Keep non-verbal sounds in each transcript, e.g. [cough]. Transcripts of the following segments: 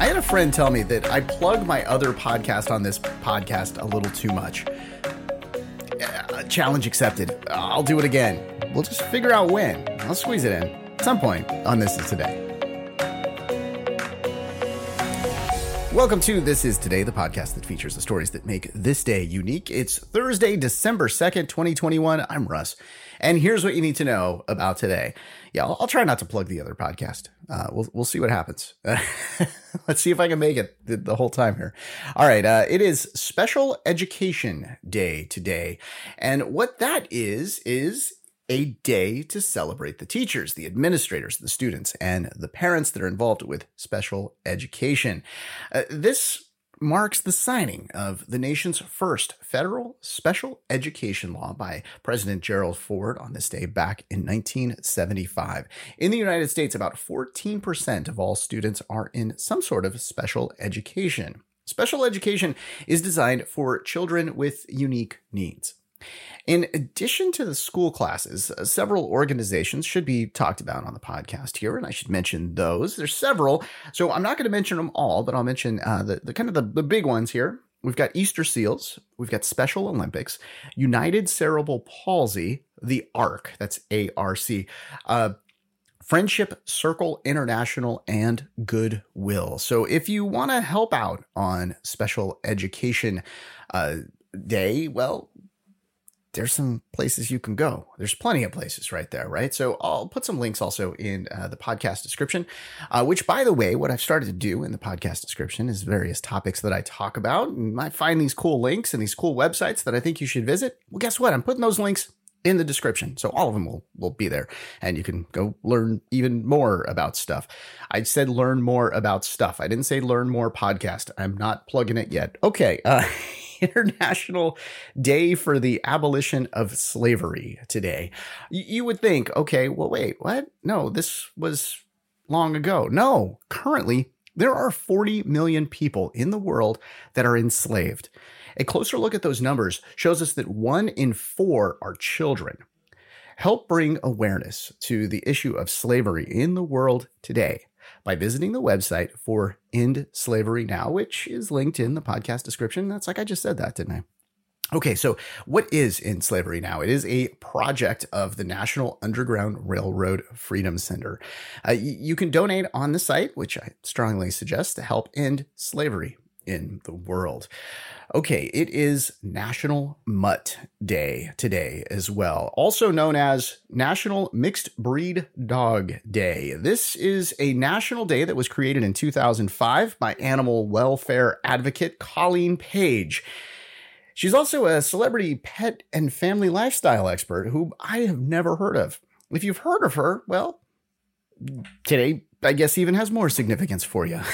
I had a friend tell me that I plug my other podcast on this podcast a little too much. Uh, challenge accepted. I'll do it again. We'll just figure out when. I'll squeeze it in at some point on This Is Today. Welcome to This Is Today, the podcast that features the stories that make this day unique. It's Thursday, December 2nd, 2021. I'm Russ. And here's what you need to know about today. Yeah, I'll, I'll try not to plug the other podcast. Uh, we'll, we'll see what happens. [laughs] Let's see if I can make it the, the whole time here. All right. Uh, it is Special Education Day today. And what that is, is a day to celebrate the teachers, the administrators, the students, and the parents that are involved with special education. Uh, this marks the signing of the nation's first federal special education law by President Gerald Ford on this day back in 1975. In the United States, about 14% of all students are in some sort of special education. Special education is designed for children with unique needs. In addition to the school classes, uh, several organizations should be talked about on the podcast here, and I should mention those. There's several, so I'm not going to mention them all, but I'll mention uh, the, the kind of the, the big ones here. We've got Easter Seals, we've got Special Olympics, United Cerebral Palsy, the ARC, that's A R C, uh, Friendship Circle International, and Goodwill. So if you want to help out on Special Education uh, Day, well, there's some places you can go. There's plenty of places right there, right? So I'll put some links also in uh, the podcast description, uh, which, by the way, what I've started to do in the podcast description is various topics that I talk about. And I find these cool links and these cool websites that I think you should visit. Well, guess what? I'm putting those links in the description. So all of them will, will be there and you can go learn even more about stuff. I said learn more about stuff. I didn't say learn more podcast. I'm not plugging it yet. Okay. Uh, [laughs] [laughs] International Day for the Abolition of Slavery today. You would think, okay, well, wait, what? No, this was long ago. No, currently, there are 40 million people in the world that are enslaved. A closer look at those numbers shows us that one in four are children. Help bring awareness to the issue of slavery in the world today by visiting the website for End Slavery Now, which is linked in the podcast description. That's like I just said that, didn't I? Okay, so what is End Slavery Now? It is a project of the National Underground Railroad Freedom Center. Uh, you can donate on the site, which I strongly suggest to help end slavery in the world. Okay, it is National Mutt Day today as well, also known as National Mixed Breed Dog Day. This is a national day that was created in 2005 by animal welfare advocate Colleen Paige. She's also a celebrity pet and family lifestyle expert who I have never heard of. If you've heard of her, well, today I guess even has more significance for you. [laughs]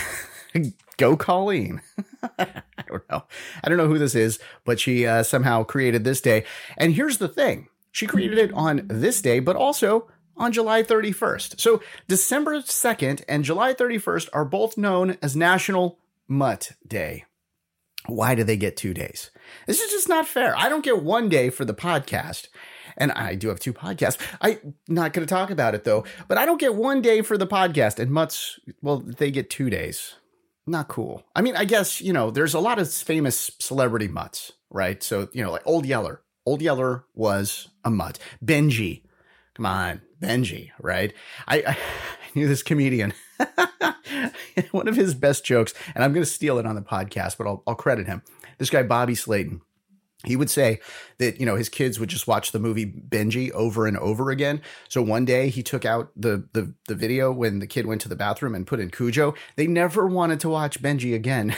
[laughs] Go Colleen. [laughs] I don't know. I don't know who this is, but she uh, somehow created this day. And here's the thing she created it on this day, but also on July 31st. So December 2nd and July 31st are both known as National Mutt Day. Why do they get two days? This is just not fair. I don't get one day for the podcast. And I do have two podcasts. I'm not going to talk about it though, but I don't get one day for the podcast. And Mutts, well, they get two days not cool. I mean, I guess, you know, there's a lot of famous celebrity mutts, right? So, you know, like Old Yeller. Old Yeller was a mutt. Benji. Come on, Benji, right? I, I [laughs] knew this comedian. [laughs] One of his best jokes, and I'm going to steal it on the podcast, but I'll, I'll credit him. This guy, Bobby Slayton he would say that you know his kids would just watch the movie Benji over and over again. So one day he took out the the the video when the kid went to the bathroom and put in Cujo. They never wanted to watch Benji again.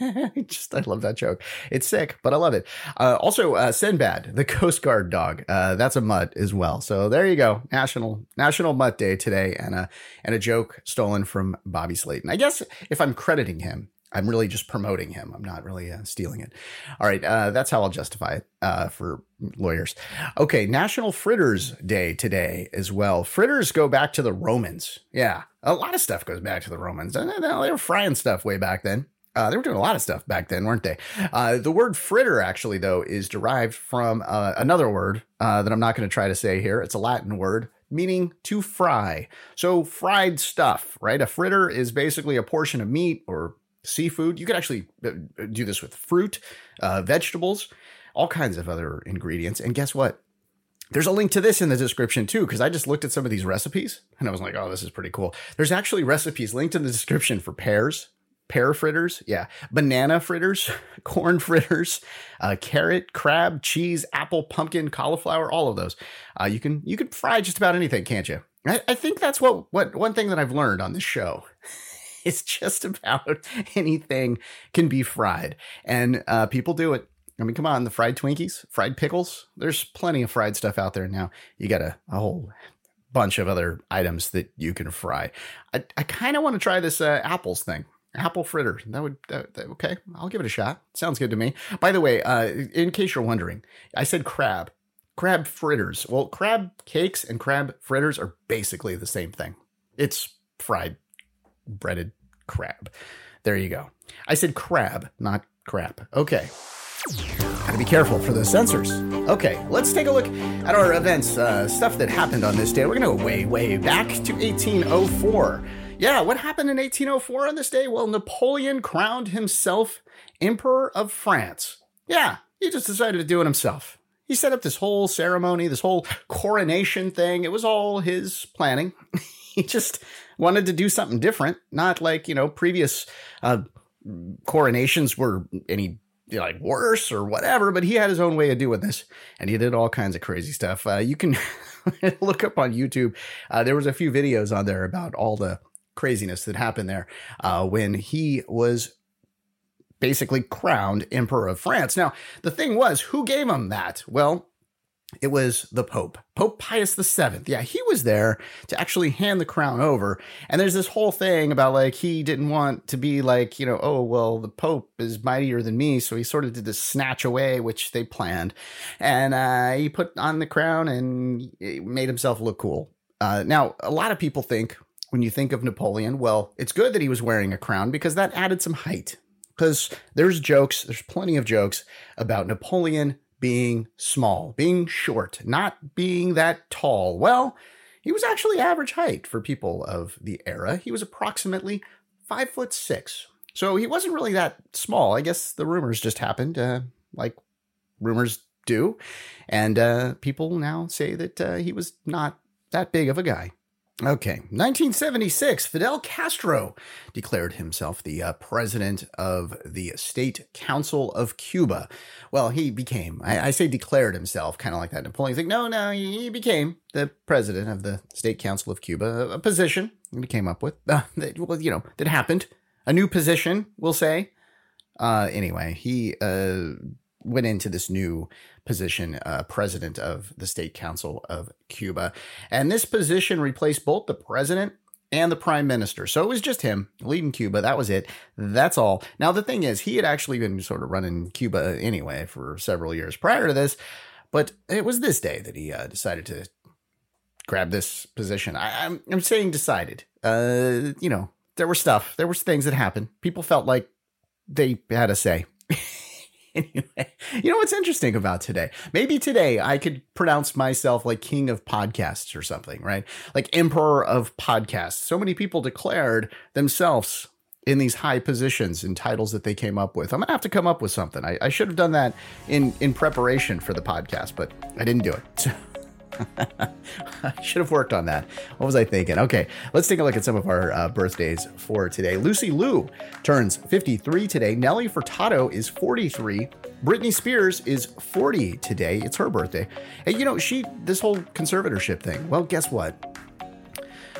[laughs] just I love that joke. It's sick, but I love it. Uh, also, uh, Sinbad, the [laughs] Coast Guard dog. Uh, that's a mutt as well. So there you go. National National Mutt Day today, and a and a joke stolen from Bobby Slayton. I guess if I'm crediting him, I'm really just promoting him. I'm not really uh, stealing it. All right, uh, that's how I'll justify it uh, for lawyers. Okay, National Fritters Day today as well. Fritters go back to the Romans. Yeah, a lot of stuff goes back to the Romans. They were frying stuff way back then. Uh, they were doing a lot of stuff back then, weren't they? Uh, the word fritter, actually, though, is derived from uh, another word that I'm not going to try to say here. It's a Latin word, meaning to fry. So, fried stuff, right? A fritter is basically a portion of meat or seafood. You could actually uh, do this with fruit, uh, vegetables, all kinds of other ingredients. And guess what? There's a link to this in the description too, because I just looked at some of these recipes and I was like, oh, this is pretty cool. There's actually recipes linked in the description for pears, pear fritters, yeah, banana fritters, [laughs] corn fritters, uh, carrot, crab, cheese, apple, pumpkin, cauliflower, all of those. Uh, you can you can fry just about anything, can't you? I, I think that's what what one thing that I've learned on this show. [laughs] [laughs] is just about [laughs] anything can be fried, and uh, people do it. I mean, come on, the fried Twinkies, fried pickles. There's plenty of fried stuff out there now. You got a, a whole bunch of other items that you can fry. I, I kind of want to try this uh, apples thing apple fritter. That would that, that, okay. I'll give it a shot. Sounds good to me. By the way, uh, in case you're wondering, I said crab, crab fritters. Well, crab cakes and crab fritters are basically the same thing. It's fried, breaded crab. There you go. I said crab, not crap. Okay. Gotta be careful for the censors. Okay, let's take a look at our events, uh, stuff that happened on this day. We're gonna go way, way back to 1804. Yeah, what happened in 1804 on this day? Well, Napoleon crowned himself Emperor of France. Yeah, he just decided to do it himself. He set up this whole ceremony, this whole coronation thing. It was all his planning. [laughs] he just wanted to do something different, not like, you know, previous uh, coronations were any like worse or whatever, but he had his own way of doing this and he did all kinds of crazy stuff. Uh, you can [laughs] look up on YouTube. Uh, there was a few videos on there about all the craziness that happened there uh, when he was basically crowned emperor of France. Now, the thing was, who gave him that? Well, it was the Pope, Pope Pius VII. Yeah, he was there to actually hand the crown over. And there's this whole thing about like he didn't want to be like, you know, oh, well, the Pope is mightier than me. So he sort of did this snatch away, which they planned. And uh, he put on the crown and made himself look cool. Uh, now, a lot of people think, when you think of Napoleon, well, it's good that he was wearing a crown because that added some height. Because there's jokes, there's plenty of jokes about Napoleon being small, being short, not being that tall. Well, he was actually average height for people of the era. He was approximately five foot six. So he wasn't really that small. I guess the rumors just happened, uh, like rumors do. And uh, people now say that uh, he was not that big of a guy. Okay, 1976, Fidel Castro declared himself the uh, president of the State Council of Cuba. Well, he became, I, I say declared himself, kind of like that Napoleon thing. No, no, he became the president of the State Council of Cuba, a position he came up with, uh, [laughs] that, well, you know, that happened. A new position, we'll say. Uh, anyway, he uh, went into this new position, uh, president of the State Council of Cuba. And this position replaced both the president and the prime minister. So it was just him leading Cuba. That was it. That's all. Now, the thing is, he had actually been sort of running Cuba anyway for several years prior to this, but it was this day that he uh, decided to grab this position. I, am I'm, I'm saying decided. Uh, you know, there were stuff, there was things that happened. People felt like they had a say. Anyway, [laughs] you know what's interesting about today? Maybe today I could pronounce myself like king of podcasts or something, right? Like emperor of podcasts. So many people declared themselves in these high positions and titles that they came up with. I'm gonna have to come up with something. I, I should have done that in in preparation for the podcast, but I didn't do it. [laughs] [laughs] I should have worked on that. What was I thinking? Okay, let's take a look at some of our uh, birthdays for today. Lucy Liu turns 53 today. Nelly Furtado is 43. Britney Spears is 40 today. It's her birthday. And you know, she, this whole conservatorship thing, well, guess what?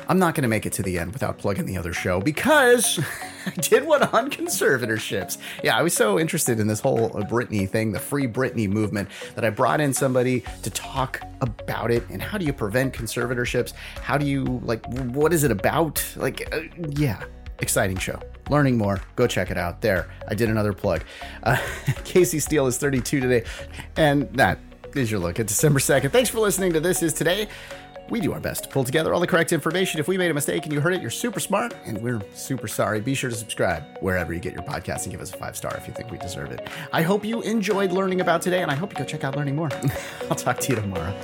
I'm not going to make it to the end without plugging the other show because [laughs] I did one on conservatorships. Yeah, I was so interested in this whole Britney thing, the Free Britney movement, that I brought in somebody to talk about it and how do you prevent conservatorships? How do you, like, what is it about? Like, uh, yeah, exciting show. Learning more, go check it out. There, I did another plug. Uh, [laughs] Casey Steele is 32 today, and that is your look at December 2nd. Thanks for listening to This Is Today. We do our best to pull together all the correct information. If we made a mistake and you heard it, you're super smart and we're super sorry. Be sure to subscribe wherever you get your podcast and give us a five star if you think we deserve it. I hope you enjoyed learning about today and I hope you go check out learning more. [laughs] I'll talk to you tomorrow.